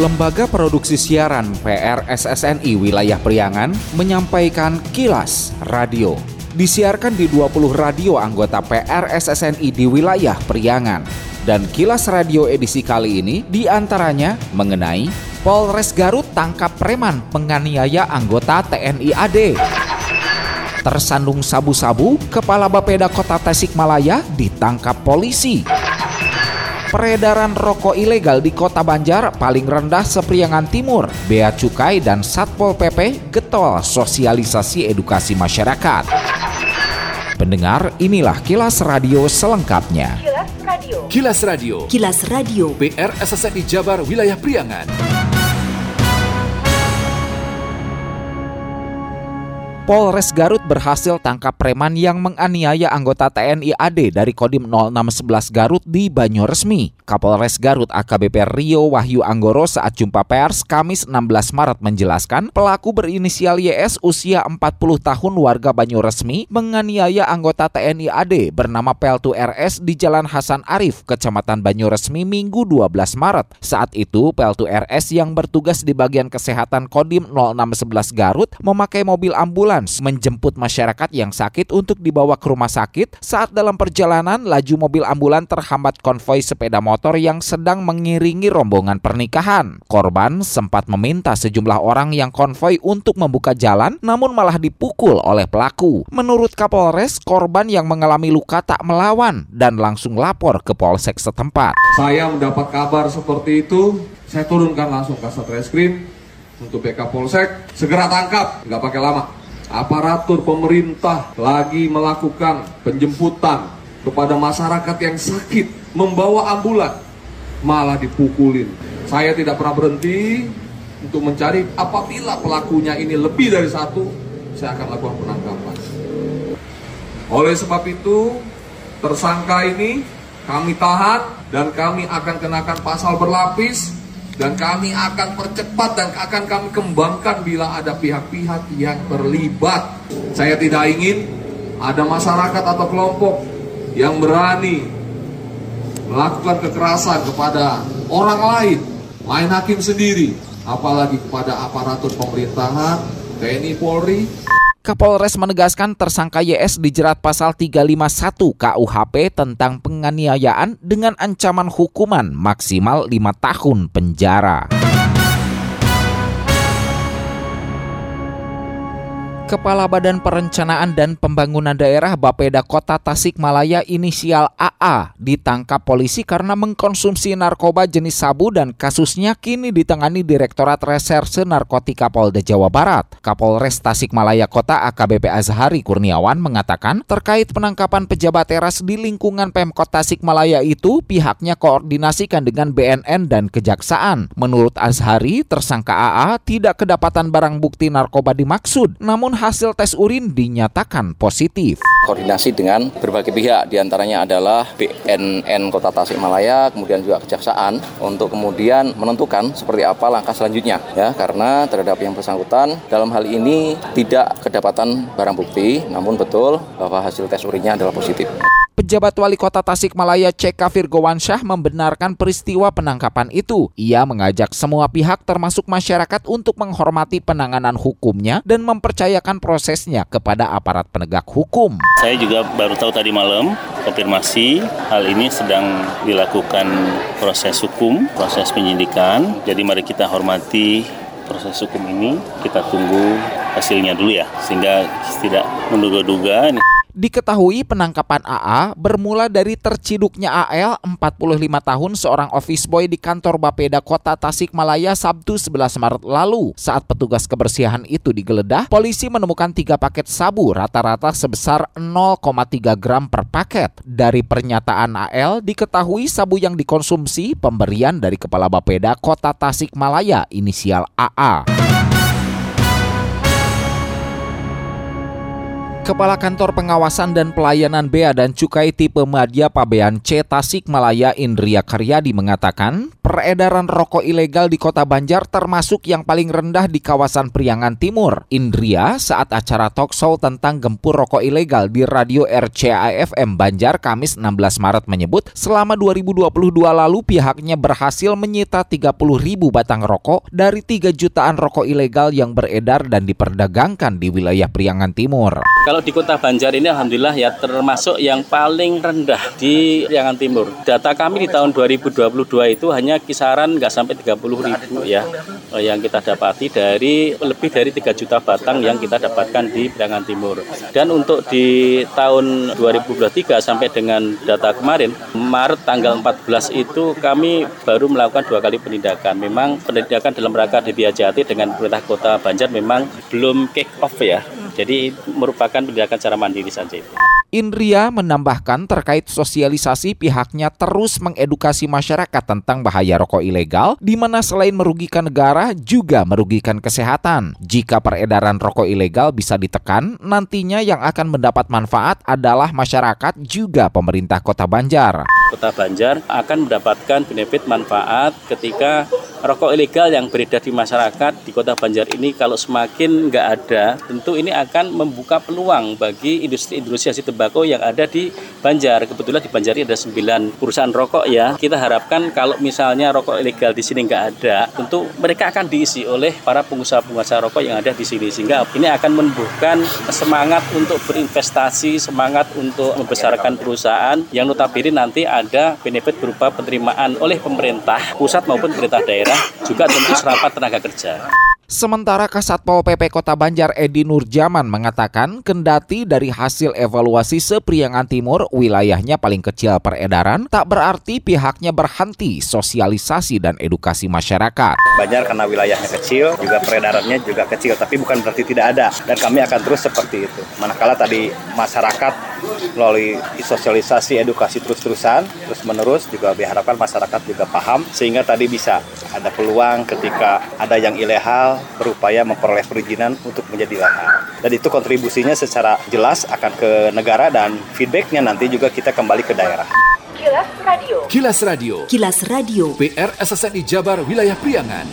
Lembaga Produksi Siaran PRSSNI Wilayah Priangan menyampaikan kilas radio. Disiarkan di 20 radio anggota PRSSNI di wilayah Priangan. Dan kilas radio edisi kali ini di antaranya mengenai Polres Garut tangkap preman penganiaya anggota TNI AD. Tersandung sabu-sabu, Kepala Bapeda Kota Tasikmalaya ditangkap polisi. Peredaran rokok ilegal di Kota Banjar paling rendah sepriangan timur. Bea Cukai dan Satpol PP getol sosialisasi edukasi masyarakat. Pendengar, inilah kilas radio selengkapnya. Kilas Radio. Kilas Radio. Kilas Radio. PR SSNI Jabar Wilayah Priangan. Polres Garut berhasil tangkap preman yang menganiaya anggota TNI AD dari Kodim 0611 Garut di Banyoresmi. Kapolres Garut AKBP Rio Wahyu Anggoro saat jumpa pers Kamis 16 Maret menjelaskan pelaku berinisial YS usia 40 tahun warga Banyoresmi menganiaya anggota TNI AD bernama Peltu RS di Jalan Hasan Arif, Kecamatan Banyoresmi Minggu 12 Maret. Saat itu Peltu RS yang bertugas di bagian kesehatan Kodim 0611 Garut memakai mobil ambulans menjemput masyarakat yang sakit untuk dibawa ke rumah sakit. Saat dalam perjalanan, laju mobil ambulan terhambat konvoi sepeda motor yang sedang mengiringi rombongan pernikahan. Korban sempat meminta sejumlah orang yang konvoi untuk membuka jalan, namun malah dipukul oleh pelaku. Menurut Kapolres, korban yang mengalami luka tak melawan dan langsung lapor ke polsek setempat. Saya mendapat kabar seperti itu, saya turunkan langsung ke Satreskrim untuk BK Polsek, segera tangkap, nggak pakai lama aparatur pemerintah lagi melakukan penjemputan kepada masyarakat yang sakit membawa ambulan malah dipukulin. Saya tidak pernah berhenti untuk mencari apabila pelakunya ini lebih dari satu, saya akan lakukan penangkapan. Oleh sebab itu, tersangka ini kami tahan dan kami akan kenakan pasal berlapis dan kami akan percepat dan akan kami kembangkan bila ada pihak-pihak yang terlibat. Saya tidak ingin ada masyarakat atau kelompok yang berani melakukan kekerasan kepada orang lain, main hakim sendiri, apalagi kepada aparatur pemerintahan, TNI Polri, Kapolres menegaskan tersangka YS dijerat pasal 351 KUHP tentang penganiayaan dengan ancaman hukuman maksimal 5 tahun penjara. Kepala Badan Perencanaan dan Pembangunan Daerah Bapeda Kota Tasikmalaya inisial AA ditangkap polisi karena mengkonsumsi narkoba jenis sabu dan kasusnya kini ditangani Direktorat Reserse Narkotika Polda Jawa Barat. Kapolres Tasikmalaya Kota AKBP Azhari Kurniawan mengatakan terkait penangkapan pejabat teras di lingkungan Pemkot Tasikmalaya itu pihaknya koordinasikan dengan BNN dan Kejaksaan. Menurut Azhari, tersangka AA tidak kedapatan barang bukti narkoba dimaksud, namun hasil tes urin dinyatakan positif. Koordinasi dengan berbagai pihak, di antaranya adalah BNN Kota Tasikmalaya, kemudian juga Kejaksaan, untuk kemudian menentukan seperti apa langkah selanjutnya. Ya, karena terhadap yang bersangkutan dalam hal ini tidak kedapatan barang bukti, namun betul bahwa hasil tes urinnya adalah positif. Pejabat Wali Kota Tasikmalaya C.K. Virgowansyah membenarkan peristiwa penangkapan itu. Ia mengajak semua pihak termasuk masyarakat untuk menghormati penanganan hukumnya dan mempercayakan prosesnya kepada aparat penegak hukum. Saya juga baru tahu tadi malam konfirmasi hal ini sedang dilakukan proses hukum, proses penyidikan. Jadi mari kita hormati proses hukum ini, kita tunggu hasilnya dulu ya, sehingga tidak menduga-duga. Diketahui penangkapan AA bermula dari terciduknya AL 45 tahun seorang office boy di kantor Bapeda Kota Tasikmalaya Sabtu 11 Maret lalu. Saat petugas kebersihan itu digeledah, polisi menemukan tiga paket sabu rata-rata sebesar 0,3 gram per paket. Dari pernyataan AL diketahui sabu yang dikonsumsi pemberian dari Kepala Bapeda Kota Tasikmalaya inisial AA. Kepala Kantor Pengawasan dan Pelayanan Bea dan Cukai tipe Madya Pabean C Tasikmalaya Indria Karyadi mengatakan, peredaran rokok ilegal di Kota Banjar termasuk yang paling rendah di kawasan Priangan Timur. Indria saat acara talk show tentang gempur rokok ilegal di radio RCAFM Banjar Kamis 16 Maret menyebut, selama 2022 lalu pihaknya berhasil menyita 30 ribu batang rokok dari 3 jutaan rokok ilegal yang beredar dan diperdagangkan di wilayah Priangan Timur. Di Kota Banjar ini alhamdulillah ya termasuk yang paling rendah di Priangan Timur. Data kami di tahun 2022 itu hanya kisaran nggak sampai 30 ribu ya eh, yang kita dapati dari lebih dari 3 juta batang yang kita dapatkan di Priangan Timur. Dan untuk di tahun 2023 sampai dengan data kemarin Maret tanggal 14 itu kami baru melakukan dua kali penindakan. Memang penindakan dalam rangka Jati dengan pemerintah Kota Banjar memang belum kick off ya. Jadi merupakan penindakan secara mandiri saja itu. Indria menambahkan terkait sosialisasi pihaknya terus mengedukasi masyarakat tentang bahaya rokok ilegal di mana selain merugikan negara juga merugikan kesehatan. Jika peredaran rokok ilegal bisa ditekan, nantinya yang akan mendapat manfaat adalah masyarakat juga pemerintah Kota Banjar. Kota Banjar akan mendapatkan benefit manfaat ketika rokok ilegal yang beredar di masyarakat di Kota Banjar ini kalau semakin nggak ada, tentu ini akan membuka peluang bagi industri-industri hasil tembakau yang ada di Banjar. Kebetulan di Banjar ini ada 9 perusahaan rokok ya. Kita harapkan kalau misalnya rokok ilegal di sini nggak ada, tentu mereka akan diisi oleh para pengusaha-pengusaha rokok yang ada di sini sehingga ini akan menumbuhkan semangat untuk berinvestasi, semangat untuk membesarkan perusahaan yang notabene nanti ada benefit berupa penerimaan oleh pemerintah pusat maupun pemerintah daerah juga tentu serapat tenaga kerja. Sementara Kasat Pol PP Kota Banjar Edi Nurjaman mengatakan kendati dari hasil evaluasi sepriangan timur wilayahnya paling kecil peredaran tak berarti pihaknya berhenti sosialisasi dan edukasi masyarakat. Banjar karena wilayahnya kecil juga peredarannya juga kecil tapi bukan berarti tidak ada dan kami akan terus seperti itu. Manakala tadi masyarakat melalui sosialisasi edukasi terus-terusan terus menerus juga diharapkan masyarakat juga paham sehingga tadi bisa ada peluang ketika ada yang ilegal berupaya memperoleh perizinan untuk menjadi lahan. Dan itu kontribusinya secara jelas akan ke negara dan feedbacknya nanti juga kita kembali ke daerah. Kilas Radio. Kilas Radio. Kilas Radio. PR SSNI Jabar Wilayah Priangan.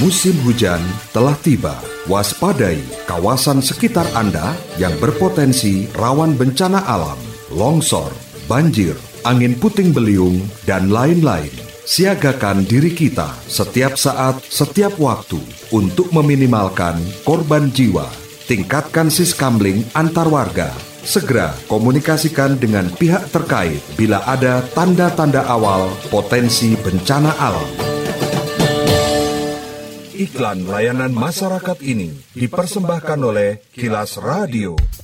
Musim hujan telah tiba. Waspadai kawasan sekitar Anda yang berpotensi rawan bencana alam, longsor, banjir, angin puting beliung, dan lain-lain. Siagakan diri kita setiap saat, setiap waktu untuk meminimalkan korban jiwa. Tingkatkan siskamling antar warga. Segera komunikasikan dengan pihak terkait bila ada tanda-tanda awal potensi bencana alam. Iklan layanan masyarakat ini dipersembahkan oleh Kilas Radio.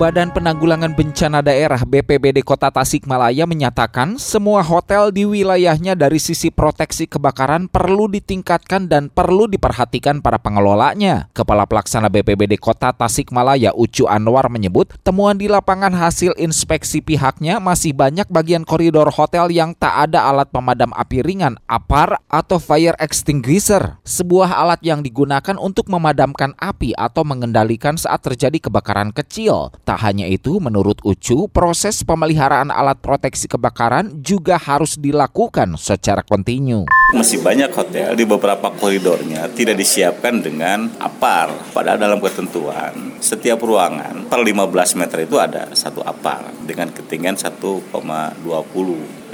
Badan Penanggulangan Bencana Daerah BPBD Kota Tasikmalaya menyatakan semua hotel di wilayahnya dari sisi proteksi kebakaran perlu ditingkatkan dan perlu diperhatikan para pengelolanya. Kepala Pelaksana BPBD Kota Tasikmalaya Ucu Anwar menyebut temuan di lapangan hasil inspeksi pihaknya masih banyak bagian koridor hotel yang tak ada alat pemadam api ringan APAR atau fire extinguisher, sebuah alat yang digunakan untuk memadamkan api atau mengendalikan saat terjadi kebakaran kecil. Tak hanya itu, menurut Ucu, proses pemeliharaan alat proteksi kebakaran juga harus dilakukan secara kontinu. Masih banyak hotel di beberapa koridornya tidak disiapkan dengan apar. Padahal dalam ketentuan, setiap ruangan per 15 meter itu ada satu apar dengan ketinggian 1,20.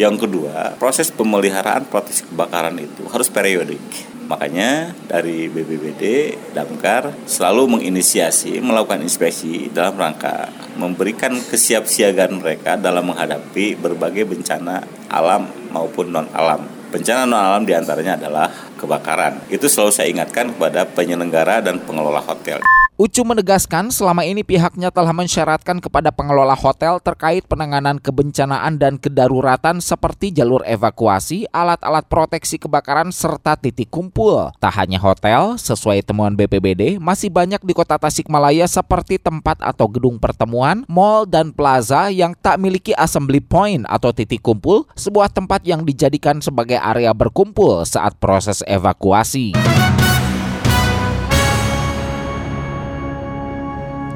Yang kedua, proses pemeliharaan proteksi kebakaran itu harus periodik. Makanya dari BBBD, Damkar selalu menginisiasi melakukan inspeksi dalam rangka memberikan kesiapsiagaan mereka dalam menghadapi berbagai bencana alam maupun non alam. Bencana non alam di antaranya adalah kebakaran. Itu selalu saya ingatkan kepada penyelenggara dan pengelola hotel. Ucu menegaskan selama ini pihaknya telah mensyaratkan kepada pengelola hotel terkait penanganan kebencanaan dan kedaruratan seperti jalur evakuasi, alat-alat proteksi kebakaran, serta titik kumpul. Tak hanya hotel, sesuai temuan BPBD, masih banyak di kota Tasikmalaya seperti tempat atau gedung pertemuan, mall, dan plaza yang tak miliki assembly point atau titik kumpul, sebuah tempat yang dijadikan sebagai area berkumpul saat proses evakuasi.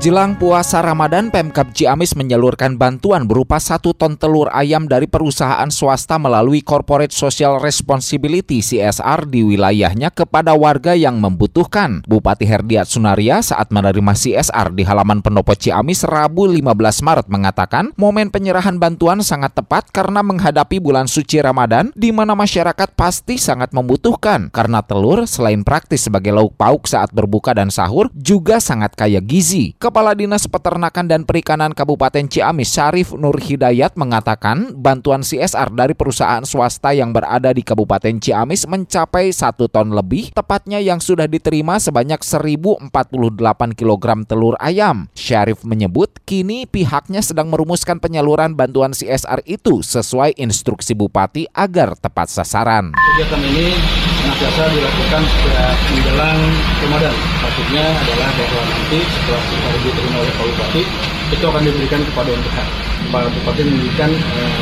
Jelang puasa Ramadan, Pemkap Ciamis menyalurkan bantuan berupa satu ton telur ayam dari perusahaan swasta melalui Corporate Social Responsibility CSR di wilayahnya kepada warga yang membutuhkan. Bupati Herdiat Sunaria saat menerima CSR di halaman pendopo Ciamis Rabu 15 Maret mengatakan momen penyerahan bantuan sangat tepat karena menghadapi bulan suci Ramadan di mana masyarakat pasti sangat membutuhkan karena telur selain praktis sebagai lauk pauk saat berbuka dan sahur juga sangat kaya gizi. Kepala Dinas Peternakan dan Perikanan Kabupaten Ciamis Syarif Nur Hidayat mengatakan bantuan CSR dari perusahaan swasta yang berada di Kabupaten Ciamis mencapai satu ton lebih, tepatnya yang sudah diterima sebanyak 1048 kg telur ayam. Syarif menyebut kini pihaknya sedang merumuskan penyaluran bantuan CSR itu sesuai instruksi Bupati agar tepat sasaran. Kegiatan ini senantiasa dilakukan sejak menjelang Ramadan. Maksudnya adalah bahwa nanti setelah kita diterima oleh Pak Bupati, itu akan diberikan kepada yang berhak. Pak Bupati memberikan eh,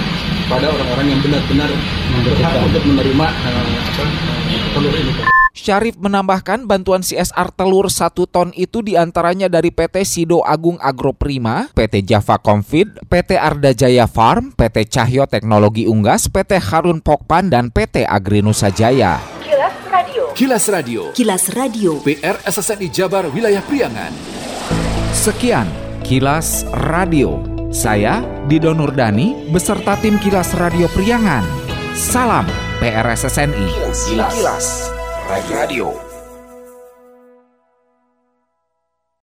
pada orang-orang yang benar-benar berhak untuk menerima eh, apa, eh, telur ini. Syarif menambahkan bantuan CSR telur 1 ton itu di antaranya dari PT Sido Agung Agroprima, PT Java Confid, PT Arda Jaya Farm, PT Cahyo Teknologi Unggas, PT Harun Pokpan, dan PT Agrinusa Jaya. Kilas Radio. Kilas Radio. PR SSNI Jabar Wilayah Priangan. Sekian Kilas Radio. Saya Dido Nurdani beserta tim Kilas Radio Priangan. Salam PRSSNI. Kilas. Kilas. Radio.